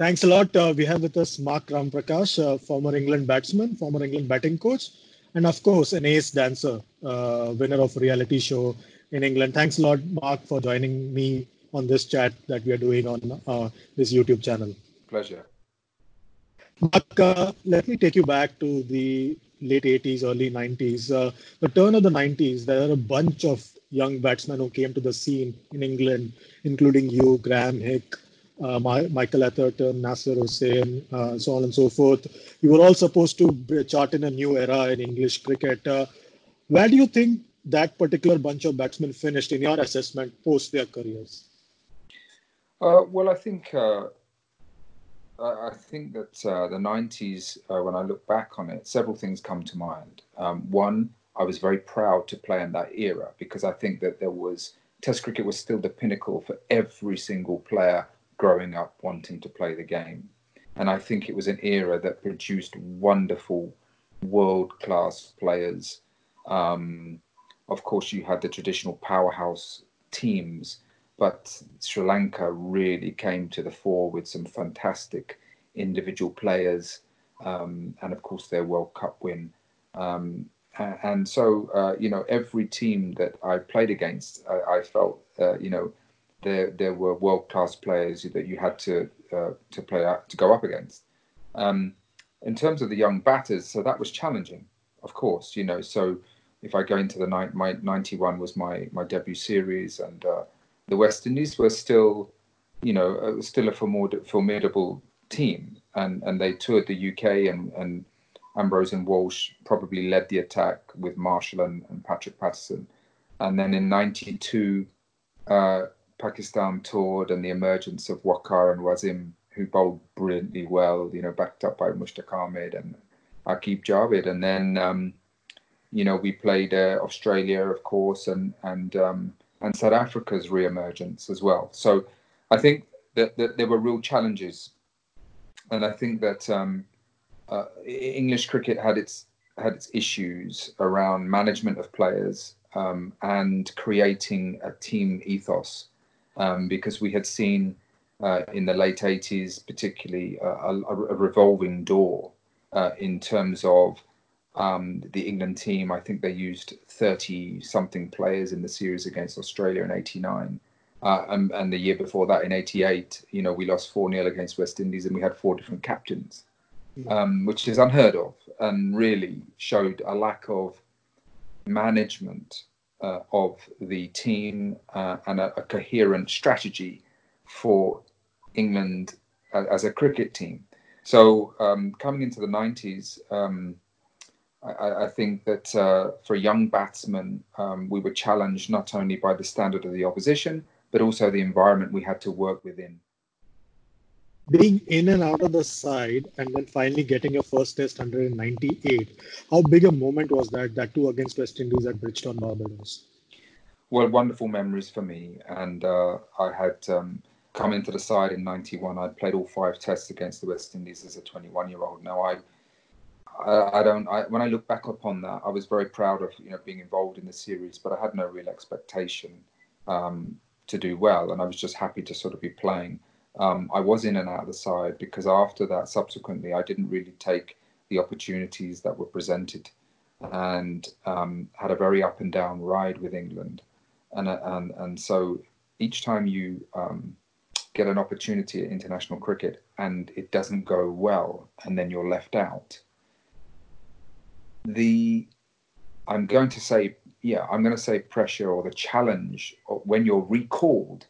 Thanks a lot. Uh, we have with us Mark Ramprakash, uh, former England batsman, former England batting coach, and of course, an ace dancer, uh, winner of a reality show in England. Thanks a lot, Mark, for joining me on this chat that we are doing on uh, this YouTube channel. Pleasure. Mark, uh, let me take you back to the late 80s, early 90s. Uh, the turn of the 90s, there are a bunch of young batsmen who came to the scene in England, including you, Graeme Hick, uh, Michael Atherton, Nasser Hussain, uh, so on and so forth. You were all supposed to chart in a new era in English cricket. Uh, where do you think that particular bunch of batsmen finished in your assessment post their careers? Uh, well, I think uh, I think that uh, the 90s, uh, when I look back on it, several things come to mind. Um, one, I was very proud to play in that era because I think that there was Test cricket was still the pinnacle for every single player growing up wanting to play the game. And I think it was an era that produced wonderful world class players. Um, of course, you had the traditional powerhouse teams but Sri Lanka really came to the fore with some fantastic individual players, um, and of course their World Cup win. Um, and so, uh, you know, every team that I played against, I, I felt, uh, you know, there there were world class players that you had to uh, to play out, to go up against. Um, in terms of the young batters, so that was challenging, of course, you know. So if I go into the night, my ninety one was my my debut series, and uh, the West Indies were still, you know, uh, still a formidable team, and and they toured the UK, and and Ambrose and Walsh probably led the attack with Marshall and, and Patrick Patterson, and then in '92, uh, Pakistan toured, and the emergence of Waqar and Wasim, who bowled brilliantly well, you know, backed up by Mushtaq Ahmed and Aqib Javed, and then. Um, you know, we played uh, Australia, of course, and and um, and South Africa's re-emergence as well. So I think that, that there were real challenges, and I think that um, uh, English cricket had its had its issues around management of players um, and creating a team ethos, um, because we had seen uh, in the late 80s, particularly uh, a, a, revolving door uh, in terms of um, the England team, I think they used 30 something players in the series against Australia in 89. Uh, and, and, the year before that, in 88, you know, we lost 4 0 against West Indies and we had four different captains, um, which is unheard of and really showed a lack of management uh, of the team uh, and a, a, coherent strategy for England as a cricket team. So um, coming into the 90s, um, I, I think that uh, for young batsmen, um, we were challenged not only by the standard of the opposition, but also the environment we had to work within. Being in and out of the side and then finally getting your first test 198 how big a moment was that, that too against West Indies at Bridgetown, Barbados? Well, wonderful memories for me. And uh, I had um, come into the side in 91. I'd played all five tests against the West Indies as a 21 year old. Now, I I, I don't. I, when I look back upon that, I was very proud of you know being involved in the series, but I had no real expectation um, to do well, and I was just happy to sort of be playing. Um, I was in and out of the side because after that, subsequently, I didn't really take the opportunities that were presented, and um, had a very up and down ride with England, and and and so each time you um, get an opportunity at international cricket and it doesn't go well, and then you're left out the I'm going to say yeah I'm going to say pressure or the challenge when you're recalled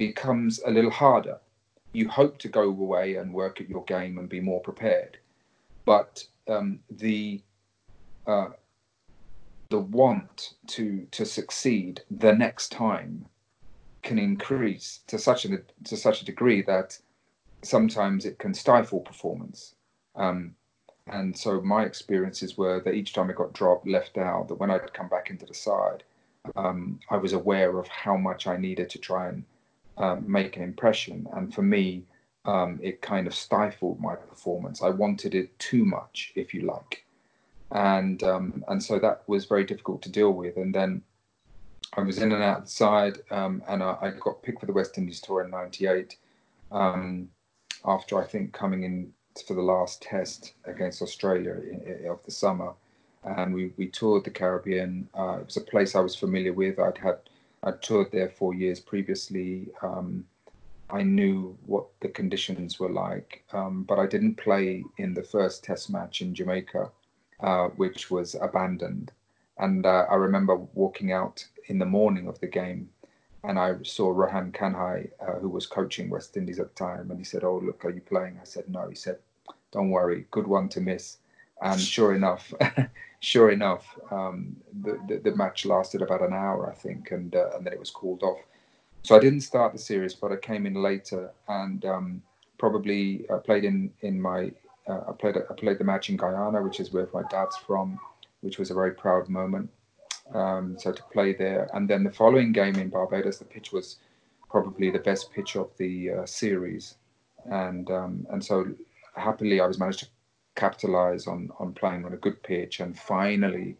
becomes a little harder. You hope to go away and work at your game and be more prepared, but um, the uh, the want to to succeed the next time can increase to such a to such a degree that sometimes it can stifle performance. Um, and so my experiences were that each time I got dropped, left out, that when I'd come back into the side, um, I was aware of how much I needed to try and um, make an impression. And for me, um, it kind of stifled my performance. I wanted it too much, if you like, and um, and so that was very difficult to deal with. And then I was in and out the side, um, and I, I, got picked for the West Indies tour in '98. Um, after I think coming in for the last test against Australia in, in, of the summer, and we, we toured the Caribbean. Uh, it was a place I was familiar with. I'd had I'd toured there four years previously. Um, I knew what the conditions were like, um, but I didn't play in the first Test match in Jamaica, uh, which was abandoned. And uh, I remember walking out in the morning of the game, and I saw Rohan Kanhai, uh, who was coaching West Indies at the time, and he said, "Oh, look, are you playing?" I said, "No." He said, "Don't worry, good one to miss." And sure enough, sure enough, um, the, the, the match lasted about an hour, I think, and uh, and then it was called off. So I didn't start the series, but I came in later and um, probably uh, played in in my uh, I played I played the match in Guyana, which is where my dad's from, which was a very proud moment. Um, so to play there, and then the following game in Barbados, the pitch was probably the best pitch of the uh, series, and um, and so happily I was managed to capitalize on on playing on a good pitch. And finally,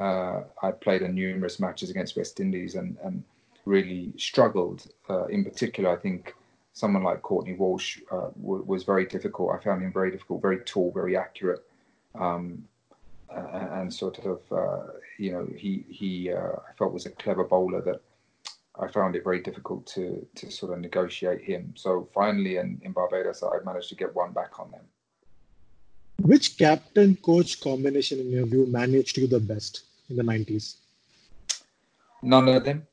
uh, I played in numerous matches against West Indies and and really struggled. Uh, in particular, I think someone like Courtney Walsh uh, w- was very difficult. I found him very difficult, very tall, very accurate, um, and, and, sort of uh, you know he he uh, I felt was a clever bowler that. I found it very difficult to to sort of negotiate him. So finally, in, in Barbados, I managed to get one back on them. Which captain coach combination, in your view, managed you the best in the 90s? None of them.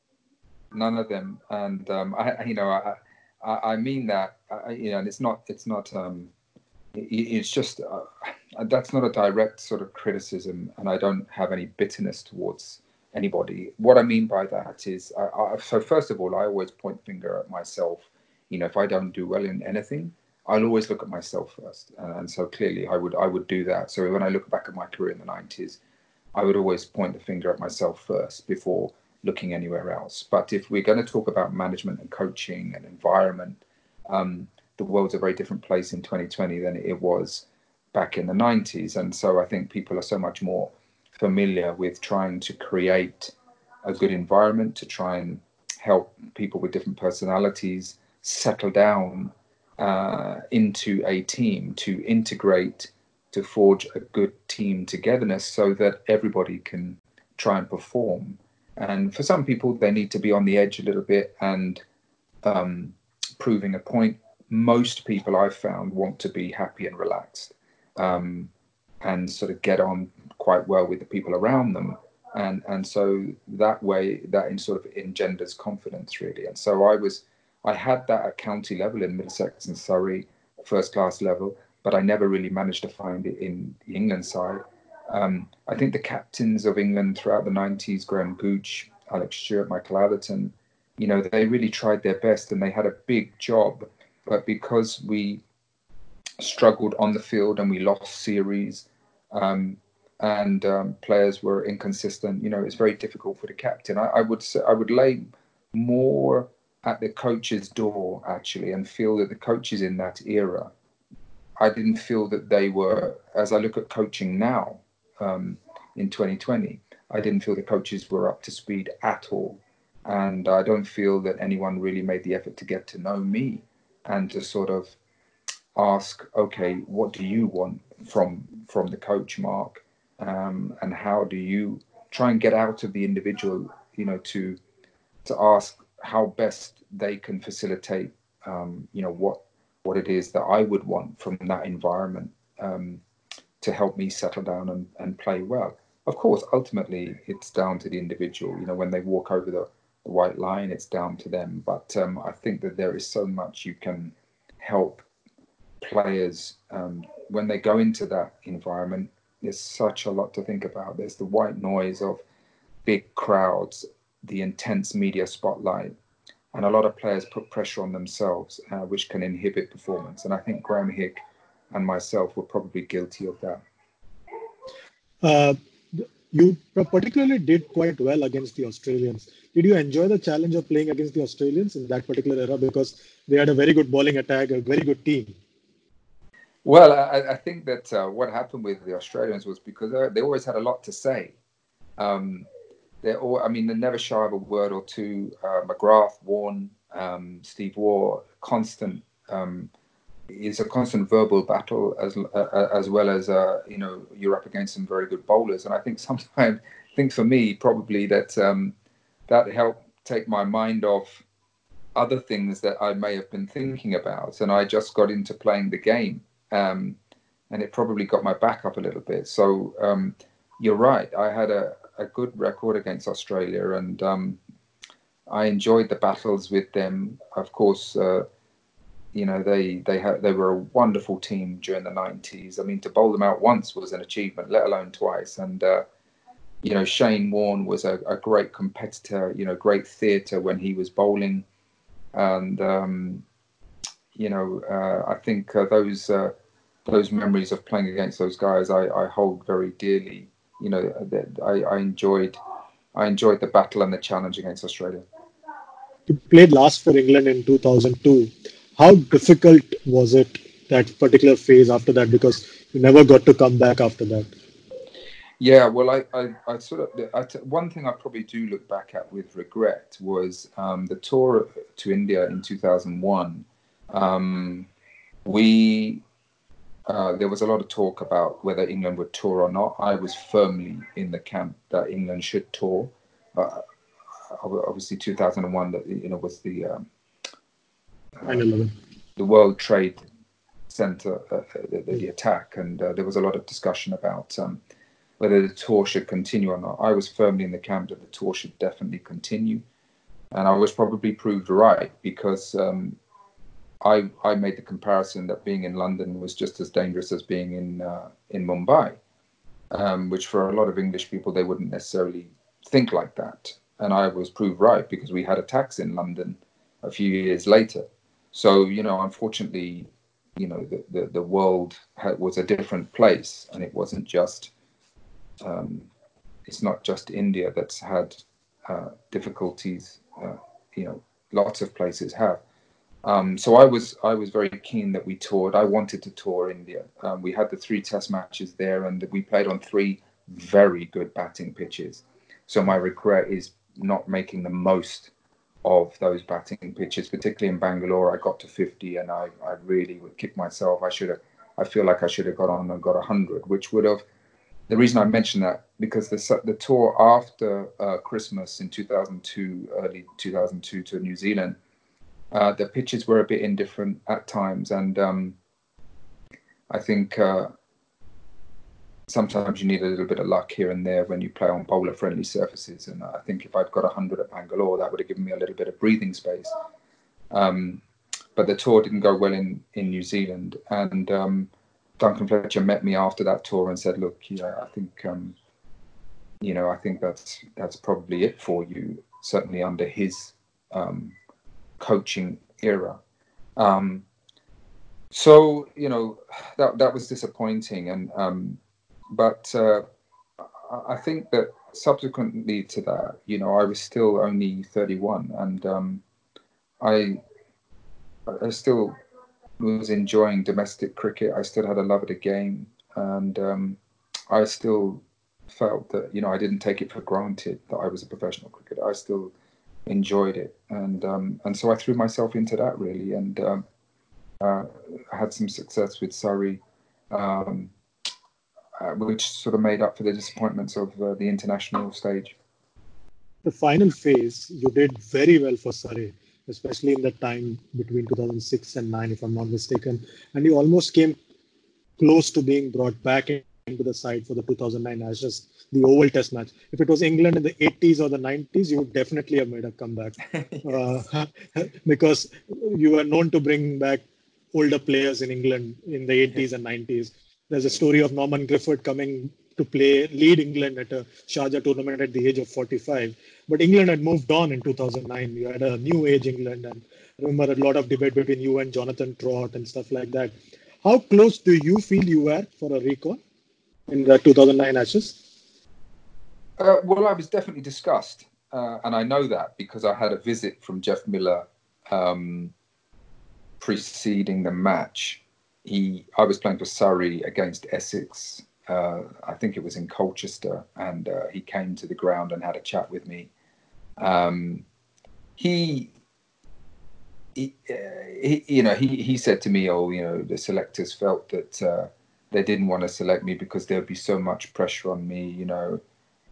None of them. And, um, I, you know, I, I, mean that, I, you know, and it's not, it's not, um, it, it's just, uh, that's not a direct sort of criticism. And I don't have any bitterness towards anybody. What I mean by that is, I, I, so first of all, I always point finger at myself. You know, if I don't do well in anything, I'll always look at myself first, and so clearly I would I would do that. So when I look back at my career in the '90s, I would always point the finger at myself first before looking anywhere else. But if we're going to talk about management and coaching and environment, um, the world's a very different place in 2020 than it was back in the 90s, and so I think people are so much more familiar with trying to create a good environment to try and help people with different personalities settle down uh, into a team to integrate to forge a good team togetherness so that everybody can try and perform. And for some people they need to be on the edge a little bit and um, proving a point. Most people i've found want to be happy and relaxed um, and sort of get on quite well with the people around them. And and so that way that in sort of engenders confidence really. And so i was I had that at county level in Middlesex and Surrey, first class level, but I never really managed to find it in the England side. Um, I think the captains of England throughout the 90s, Graham Gooch, Alex Stewart, Michael Atherton, you know, they really tried their best and they had a big job. But because we struggled on the field and we lost series um, and um, players were inconsistent, you know, it's very difficult for the captain. I, I would say, I would lay more at the coach's door actually and feel that the coaches in that era, I didn't feel that they were, as I look at coaching now um, in 2020, I didn't feel the coaches were up to speed at all. And I don't feel that anyone really made the effort to get to know me and to sort of ask, okay, what do you want from from the coach, Mark? Um, and how do you try and get out of the individual, you know, to to ask how best they can facilitate, um, you know, what what it is that I would want from that environment um, to help me settle down and, and play well. Of course, ultimately, it's down to the individual. You know, when they walk over the, the white line, it's down to them. But um, I think that there is so much you can help players um, when they go into that environment. There's such a lot to think about. There's the white noise of big crowds the intense media spotlight. And a lot of players put pressure on themselves, uh, which can inhibit performance. And I think Graeme Hick and myself were probably guilty of that. Uh, you particularly did quite well against the Australians. Did you enjoy the challenge of playing against the Australians in that particular era because they had a very good bowling attack, a very good team? Well, I, I think that uh, what happened with the Australians was because they always had a lot to say. Um, they're all, I mean, they're never shy of a word or two. Uh, McGrath, Warne, um, Steve Waugh, constant um, it's a constant verbal battle as uh, as well as uh, you know you're up against some very good bowlers, and I think sometimes I think for me probably that um, that helped take my mind off other things that I may have been thinking about, and I just got into playing the game, um, and it probably got my back up a little bit. So um, you're right, I had a, a good record against Australia, and um, I enjoyed the battles with them. Of course. Uh, you know they they had they were a wonderful team during the 90s i mean to bowl them out once was an achievement let alone twice and uh, you know shane warne was a, a, great competitor you know great theatre when he was bowling and um, you know uh, i think uh, those uh, those memories of playing against those guys i, I hold very dearly you know I, I enjoyed i enjoyed the battle and the challenge against australia. You played last for england in 2002 how difficult was it that particular phase after that? Because you never got to come back after that. Yeah well i i, I sort of I t- one thing i probably do look back at with regret was um, the tour to india in 2001 um, we uh, there was a lot of talk about whether England would tour or not. I was firmly in the camp that England should tour. Uh, obviously, 2001 that you know was the um, 9/11. The World Trade Center, uh, the, the, attack, and uh, there was a lot of discussion about um, whether the tour should continue or not. I was firmly in the camp that the tour should definitely continue, and I was probably proved right because um, I I made the comparison that being in London was just as dangerous as being in uh, in Mumbai, um, which for a lot of English people they wouldn't necessarily think like that, and I was proved right because we had attacks in London a few years later. So, you know, unfortunately, you know, the, the, the world had, was a different place and it wasn't just, um, it's not just India that's had uh, difficulties, uh, you know, lots of places have. Um, so I was I was very keen that we toured. I wanted to tour India. Um, we had the three Test matches there, and we played on three very good batting pitches. So my regret is not making the most of those batting pitches, particularly in Bangalore. I got to 50 and I, I really would kick myself. I should have, I feel like I should have got on and got 100, which would have, the reason I mention that, because the, the tour after uh, Christmas in 2002, early 2002 to New Zealand, uh, the pitches were a bit indifferent at times. And um, I think uh, sometimes you need a little bit of luck here and there when you play on bowler friendly surfaces. And I think if I'd got 100 at Bangalore, that would have given me a little bit of breathing space. Um, but the tour didn't go well in, in New Zealand. And um, Duncan Fletcher met me after that tour and said, look, I think, um, you know, I think that's, that's probably it for you, certainly under his um, coaching era. Um, so, you know, that, that was disappointing. And, um, but uh, I think that subsequently to that, you know, I was still only 31, and um, I I still was enjoying domestic cricket. I still had a love of the game, and um, I still felt that you know I didn't take it for granted that I was a professional cricketer. I still enjoyed it, and um, and so I threw myself into that really, and um, uh, had some success with Surrey. Um, uh, which sort of made up for the disappointments of uh, the international stage. The final phase, you did very well for Surrey, especially in the time between 2006 and 9, if I'm not mistaken. And you almost came close to being brought back into the side for the 2009 Ashes, the Oval Test match. If it was England in the 80s or the 90s, you would definitely have made a comeback uh, because you were known to bring back older players in England in the 80s and 90s. There's a story of Norman Gifford coming to play lead England at a Sharjah tournament at the age of 45. But England had moved on in 2009. You had a new age England, and I remember a lot of debate between you and Jonathan Trott and stuff like that. How close do you feel you were for a recall in the 2009 Ashes? Uh, well, I was definitely discussed, uh, and I know that because I had a visit from Geoff Miller um, preceding the match he I was playing for Surrey against Essex. Uh, I think it was in Colchester, and uh, he came to the ground and had a chat with me. Um, he he, uh, he, you know, he, he said to me, "Oh, you know, the selectors felt that uh, they didn't want to select me because there would be so much pressure on me, you know."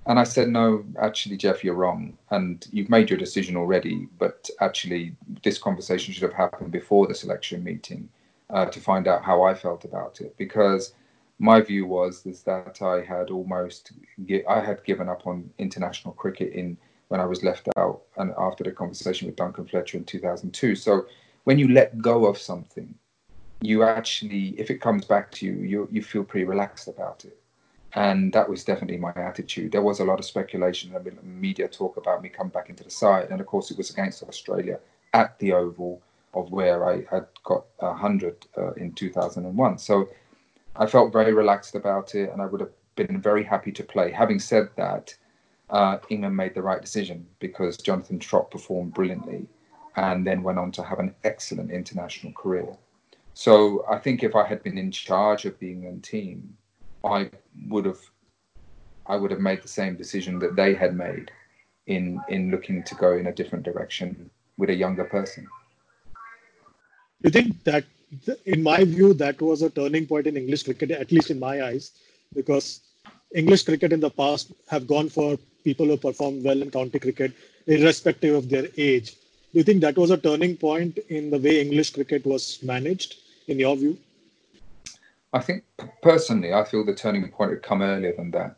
And I said, "No, actually, Geoff, you're wrong, and you've made your decision already. But actually, this conversation should have happened before the selection meeting uh, to find out how I felt about it, because." My view was is that I had almost I had given up on international cricket in when I was left out and after the conversation with Duncan Fletcher in 2002. So when you let go of something, you actually, if it comes back to you, you you feel pretty relaxed about it. And that was definitely my attitude. There was a lot of speculation and media talk about me coming back into the side. And of course, it was against Australia at the Oval, of where I had got 100 uh, in 2001. So I felt very relaxed about it and I would have been very happy to play. Having said that, uh, England made the right decision because Jonathan Trott performed brilliantly and then went on to have an excellent international career. So I think if I had been in charge of the England team, I would have I would have made the same decision that they had made in in looking to go in a different direction with a younger person. You think that, in my view, that was a turning point in English cricket, at least in my eyes, because English cricket in the past have gone for people who perform well in county cricket, irrespective of their age. Do you think that was a turning point in the way English cricket was managed, in your view? I think personally, I feel the turning point had come earlier than that.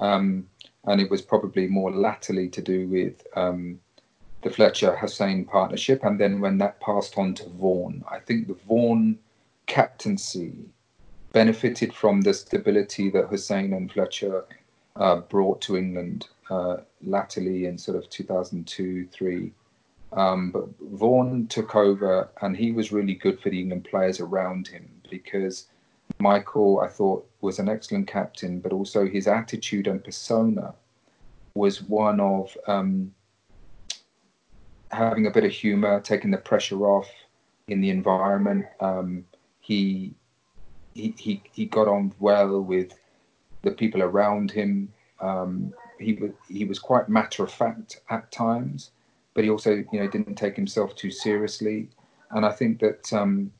Um, and it was probably more latterly to do with um, the Fletcher Hussain partnership. And then when that passed on to Vaughan, I think the Vaughan captaincy benefited from the stability that Hussain and Fletcher uh, brought to England uh, latterly in sort of 2002 3. Um, but Vaughan took over and he was really good for the England players around him because Michael, I thought, was an excellent captain, but also his attitude and persona was one of um, having a bit of humor, taking the pressure off in the environment. Um, he he, he, he got on well with the people around him. Um, he was he was quite matter of fact at times, but he also you know didn't take himself too seriously. And I think that um,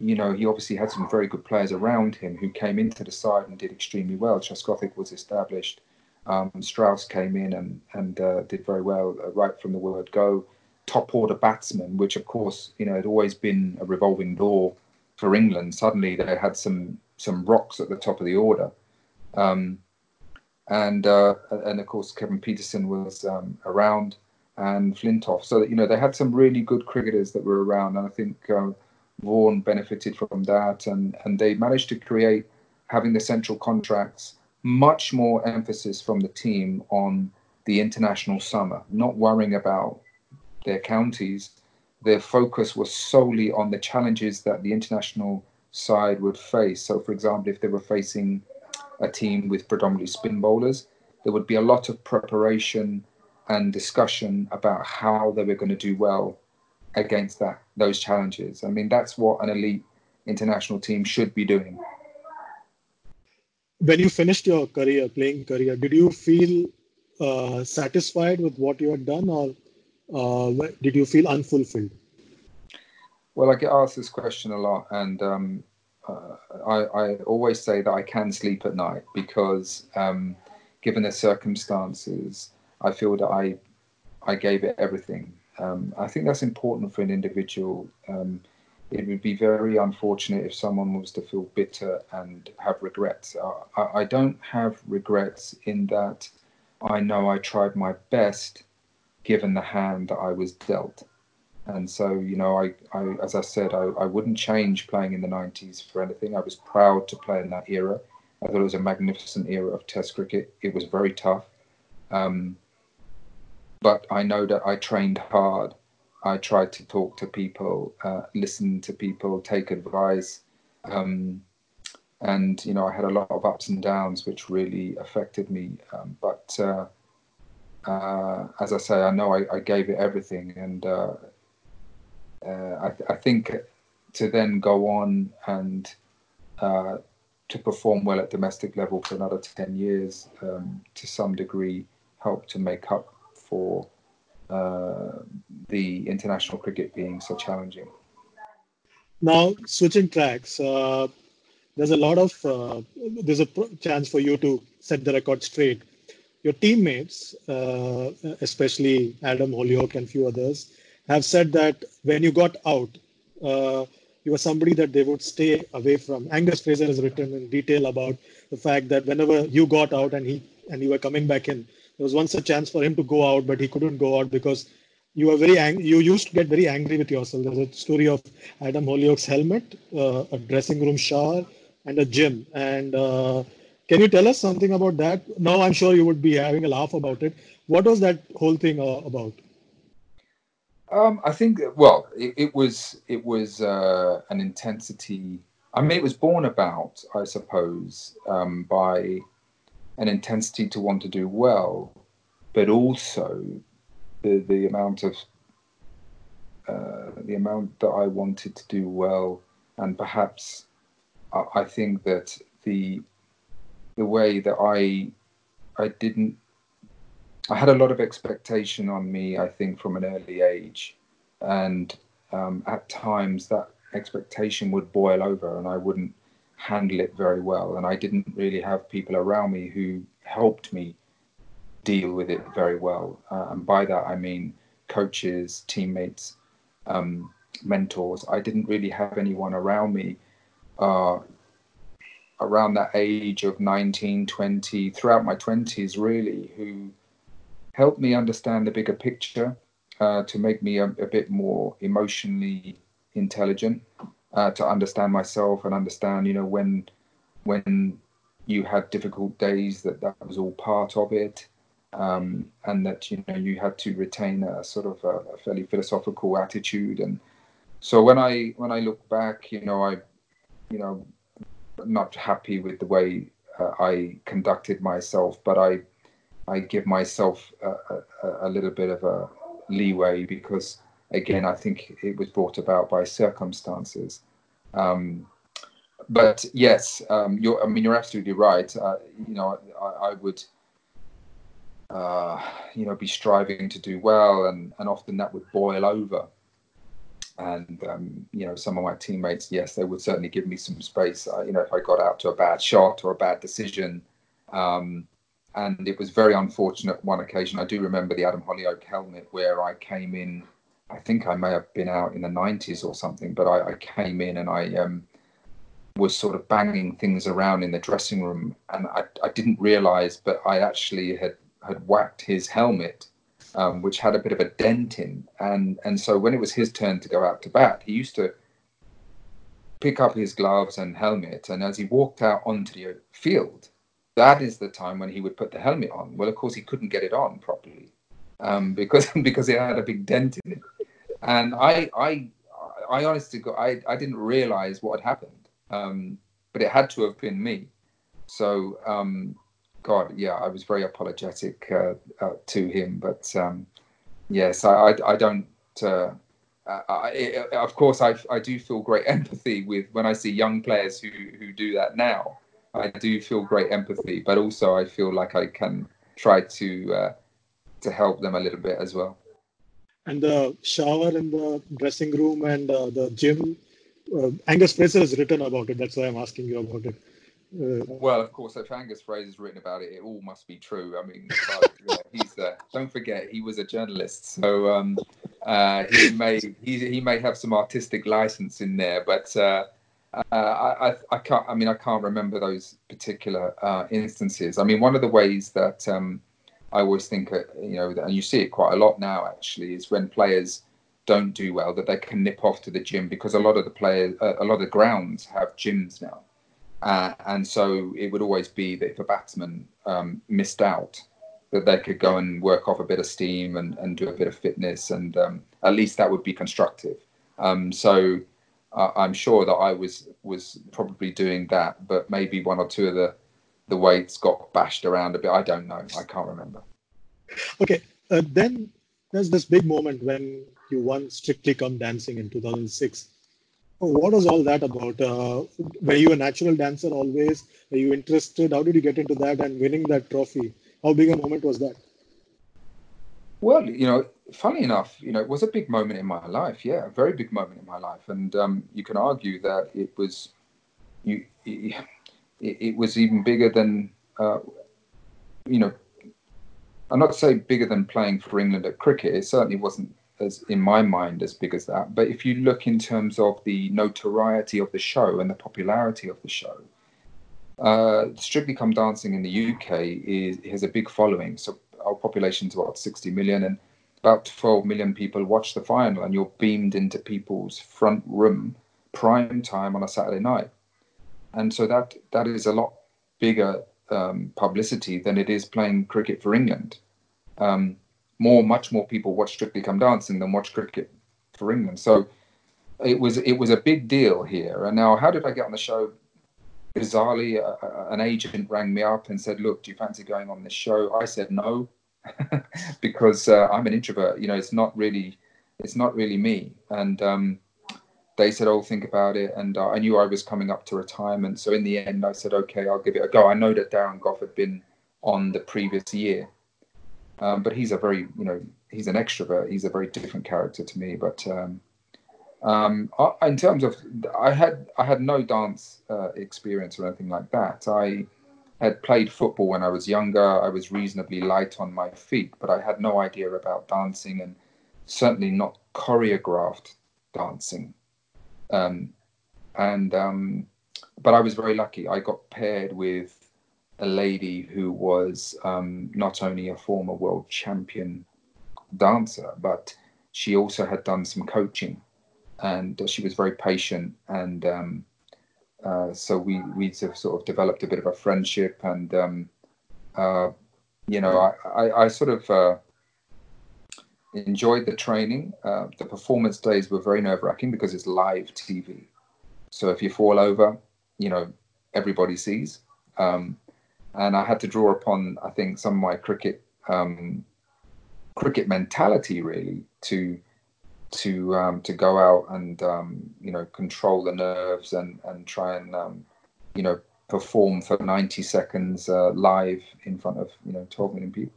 you know he obviously had some very good players around him who came into the side and did extremely well. Trescothick was established. Um, Strauss came in and and uh, did very well uh, right from the word go. Top order batsman, which of course you know had always been a revolving door for England, suddenly they had some some rocks at the top of the order, um, and uh, and of course Kevin Pietersen was um, around and Flintoff. So you know they had some really good cricketers that were around, and I think uh, Vaughan benefited from that, and and they managed to create having the central contracts much more emphasis from the team on the international summer, not worrying about their counties their focus was solely on the challenges that the international side would face. So, for example, if they were facing a team with predominantly spin bowlers, there would be a lot of preparation and discussion about how they were going to do well against that those challenges. I mean, that's what an elite international team should be doing. When you finished your career, playing career, did you feel uh, satisfied with what you had done, or uh, did you feel unfulfilled? Well, I get asked this question a lot, and um, uh, I, I, always say that I can sleep at night because, um, given the circumstances, I feel that I I gave it everything. Um, I think that's important for an individual. Um, it would be very unfortunate if someone was to feel bitter and have regrets. I, I don't have regrets in that I know I tried my best given the hand that I was dealt. And so, you know, I, I as I said, I, I wouldn't change playing in the 90s for anything. I was proud to play in that era. I thought it was a magnificent era of Test cricket. It was very tough. Um, but I know that I trained hard. I tried to talk to people, uh, listen to people, take advice. Um, and, you know, I had a lot of ups and downs, which really affected me. Um, but uh, uh, as I say, I know I, I gave it everything, and uh, I, th- I, think to then go on and uh, to perform well at domestic level for another ten years, um, to some degree, help to make up for uh, the international cricket being so challenging. Now, switching tracks, uh, there's a lot of uh, there's a chance for you to set the record straight. Your teammates, uh, especially Adam Hollioake and few others, have said that when you got out, uh, you were somebody that they would stay away from. Angus Fraser has written in detail about the fact that whenever you got out and he and you were coming back in, there was once a chance for him to go out, but he couldn't go out because you were very angry. You used to get very angry with yourself. There's a story of Adam Hollioake's helmet, uh, a dressing room shower, and a gym. And uh, can you tell us something about that? Now I'm sure you would be having a laugh about it. What was that whole thing uh, about? Um, I think well, it, it was it was uh, an intensity. I mean, it was born about, I suppose, um, by an intensity to want to do well, but also the the amount of uh, the amount that I wanted to do well, and perhaps I, I think that the the way that I I didn't I had a lot of expectation on me. I think from an early age, and um, at times that expectation would boil over, and I wouldn't handle it very well. And I didn't really have people around me who helped me deal with it very well. Uh, and by that, I mean coaches, teammates, um, mentors. I didn't really have anyone around me uh, around that age of 19, 20, throughout my 20s, really, who helped me understand the bigger picture uh, to make me a, a, bit more emotionally intelligent, uh, to understand myself and understand, you know, when when you had difficult days, that that was all part of it um, and that you know you had to retain a sort of a, a, fairly philosophical attitude. And so when I when I look back, you know, I, you know, not happy with the way uh, I conducted myself, but I I give myself a, a, a, little bit of a leeway because again I think it was brought about by circumstances. Um, but yes, um, you're, I mean you're absolutely right. Uh, you know I, I would uh, you know, be striving to do well, and and often that would boil over. And um, you know, some of my teammates, yes, they would certainly give me some space. Uh, you know, if I got out to a bad shot or a bad decision, um, and it was very unfortunate. One occasion, I do remember the Adam Hollioake helmet where I came in. I think I may have been out in the 90s or something, but I, I came in and I um, was sort of banging things around in the dressing room, and I, I didn't realize, but I actually had had whacked his helmet, um, which had a bit of a dent in, and and so when it was his turn to go out to bat, he used to pick up his gloves and helmet, and as he walked out onto the field, that is the time when he would put the helmet on. Well, of course, he couldn't get it on properly um, because because it had a big dent in it, and I I I honestly I I didn't realize what had happened, um, but it had to have been me. So um, God, yeah, I was very apologetic uh, uh, to him, but um, yes, I, I, I don't. Uh, I, of course, I, I do feel great empathy with when I see young players who, who do that now. I do feel great empathy, but also I feel like I can try to uh, to help them a little bit as well. And the shower in the dressing room and uh, the gym, uh, Angus Fraser has written about it. That's why I'm asking you about it. Uh, well, of course, if Angus Fraser's written about it, it all must be true. I mean, but, yeah, he's uh, don't forget he was a journalist, so um, uh, he may he, he may have some artistic license in there, but uh, uh, I, I, can't. I mean, I can't remember those particular uh, instances. I mean, one of the ways that um, I always think, you know, and you see it quite a lot now actually, is when players don't do well that they can nip off to the gym because a lot of the players, a lot of the grounds have gyms now. Uh, and so it would always be that if a batsman um, missed out, that they could go and work off a bit of steam and, and do a bit of fitness, and um, at least that would be constructive. Um, so uh, I'm sure that I was was probably doing that, but maybe one or two of the the weights got bashed around a bit. I don't know. I can't remember. Okay, uh, then there's this big moment when you won Strictly Come Dancing in 2006 what was all that about? Uh, were you a natural dancer always? Were you interested? How did you get into that and winning that trophy? How big a moment was that? Well, you know, funny enough, you know, it was a big moment in my life. Yeah, a very big moment in my life, and um, you can argue that it was, you, it, it was even bigger than, uh, you know, I'm not say bigger than playing for England at cricket. It certainly wasn't as in my mind as big as that. But if you look in terms of the notoriety of the show and the popularity of the show, uh, Strictly Come Dancing in the UK is has a big following. So our population is about 60 million, and about 12 million people watch the final, and you're beamed into people's front room prime time on a Saturday night, and so that that is a lot bigger um, publicity than it is playing cricket for England. Um, more, much more people watch Strictly Come Dancing than watch cricket for England. So it was it was a big deal here. And now, how did I get on the show? bizarrely, an agent rang me up and said, "Look, do you fancy going on this show?" I said no, because uh, I'm an introvert. You know, it's not really, it's not really me. And um, they said, "Oh, think about it." And uh, I knew I was coming up to retirement, so in the end, I said, "Okay, I'll give it a go." I know that Darren Gough had been on the previous year, um, but he's a very, you know, he's an extrovert. He's a very different character to me, but. Um, um, in terms of, I had I had no dance uh, experience or anything like that. I had played football when I was younger. I was reasonably light on my feet, but I had no idea about dancing and certainly not choreographed dancing. Um, and um, but I was very lucky. I got paired with a lady who was um, not only a former world champion dancer, but she also had done some coaching and she was very patient and um, uh, so we we sort of developed a bit of a friendship and um, uh, you know I, I, I sort of uh, enjoyed the training. Uh, the performance days were very nerve-wracking because it's live TV so if you fall over you know everybody sees. Um, and I had to draw upon I think some of my cricket um, cricket mentality really to to um, to go out and um, you know control the nerves and and try and um, you know perform for 90 seconds uh, live in front of you know 12 million people.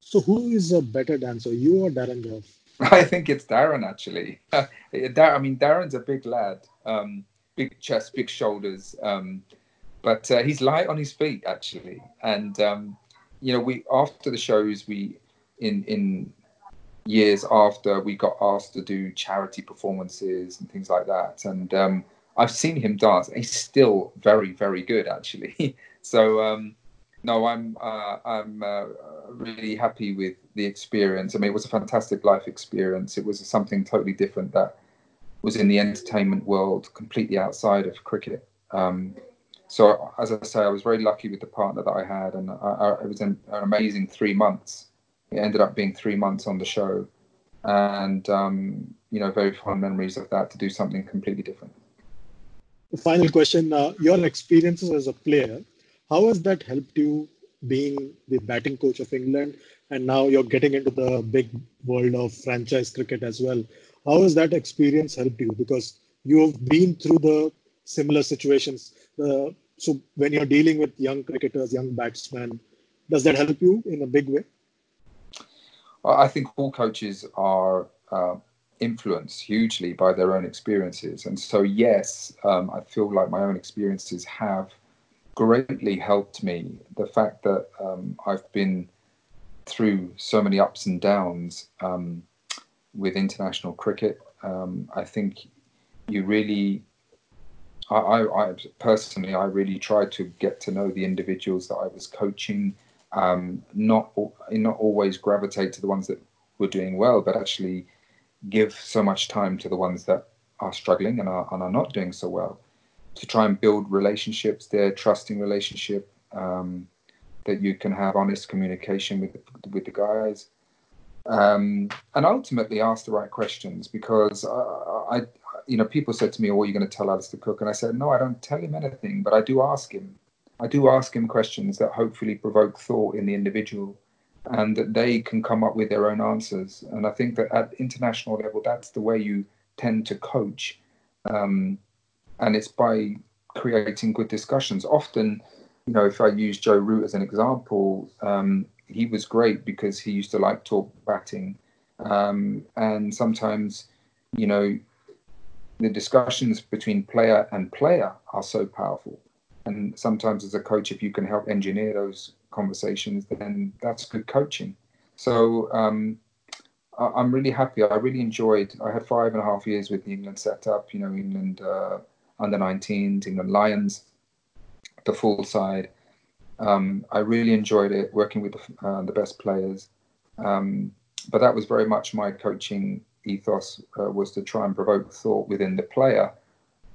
So who is a better dancer, you or Darren? I think it's Darren actually. I mean, Darren's a big lad, um, big chest, big shoulders, um, but uh, he's light on his feet actually. And um, you know, we after the shows, we in in years after we got asked to do charity performances and things like that. And um, I've seen him dance. He's still very, very good, actually. so um, no, I'm uh, I'm uh, really happy with the experience. I mean, it was a fantastic life experience. It was something totally different that was in the entertainment world, completely outside of cricket. Um, so, as I say, I was very lucky with the partner that I had, and I, I, it was an, an amazing three months it ended up being three months on the show, and um, you know, very fond memories of that to do something completely different. Final question: uh, Your experiences as a player, how has that helped you being the batting coach of England, and now you're getting into the big world of franchise cricket as well? How has that experience helped you? Because you've been through the similar situations. Uh, so when you're dealing with young cricketers, young batsmen, does that help you in a big way? I think all coaches are uh, influenced hugely by their own experiences. And so, yes, um, I feel like my own experiences have greatly helped me. The fact that um, I've been through so many ups and downs um, with international cricket, um, I think you really I, I, I, personally, I really tried to get to know the individuals that I was coaching, um, not not always gravitate to the ones that were doing well, but actually give so much time to the ones that are struggling and are, and are not doing so well, to try and build relationships there, trusting relationship, um, that you can have honest communication with the, with the guys, um, and ultimately ask the right questions because I, I, you know, people said to me, "Oh, are you going to tell Alastair Cook?" And I said, "No, I don't tell him anything, but I do ask him." I do ask him questions that hopefully provoke thought in the individual and that they can come up with their own answers. And I think that at international level, that's the way you tend to coach. Um, and it's by creating good discussions. Often, you know, if I use Joe Root as an example, um, he was great because he used to like talk batting, um, and sometimes, you know, the discussions between player and player are so powerful. And sometimes, as a coach, if you can help engineer those conversations, then that's good coaching. So um, I, am really happy. I really enjoyed. I had five and a half years with the England setup. You know, England uh, under 19s, England Lions, the full side. Um, I really enjoyed it working with the, uh, the best players. Um, but that was very much my coaching ethos uh, was to try and provoke thought within the player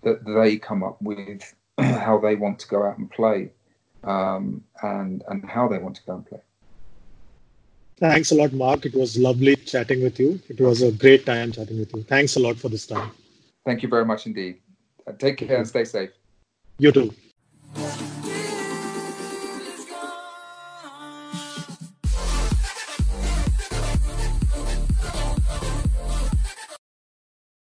that they come up with how they want to go out and play um, and and how they want to go and play. Thanks a lot, Mark. It was lovely chatting with you. It was a great time chatting with you. Thanks a lot for this time. Thank you very much indeed. Take care and stay safe. You too.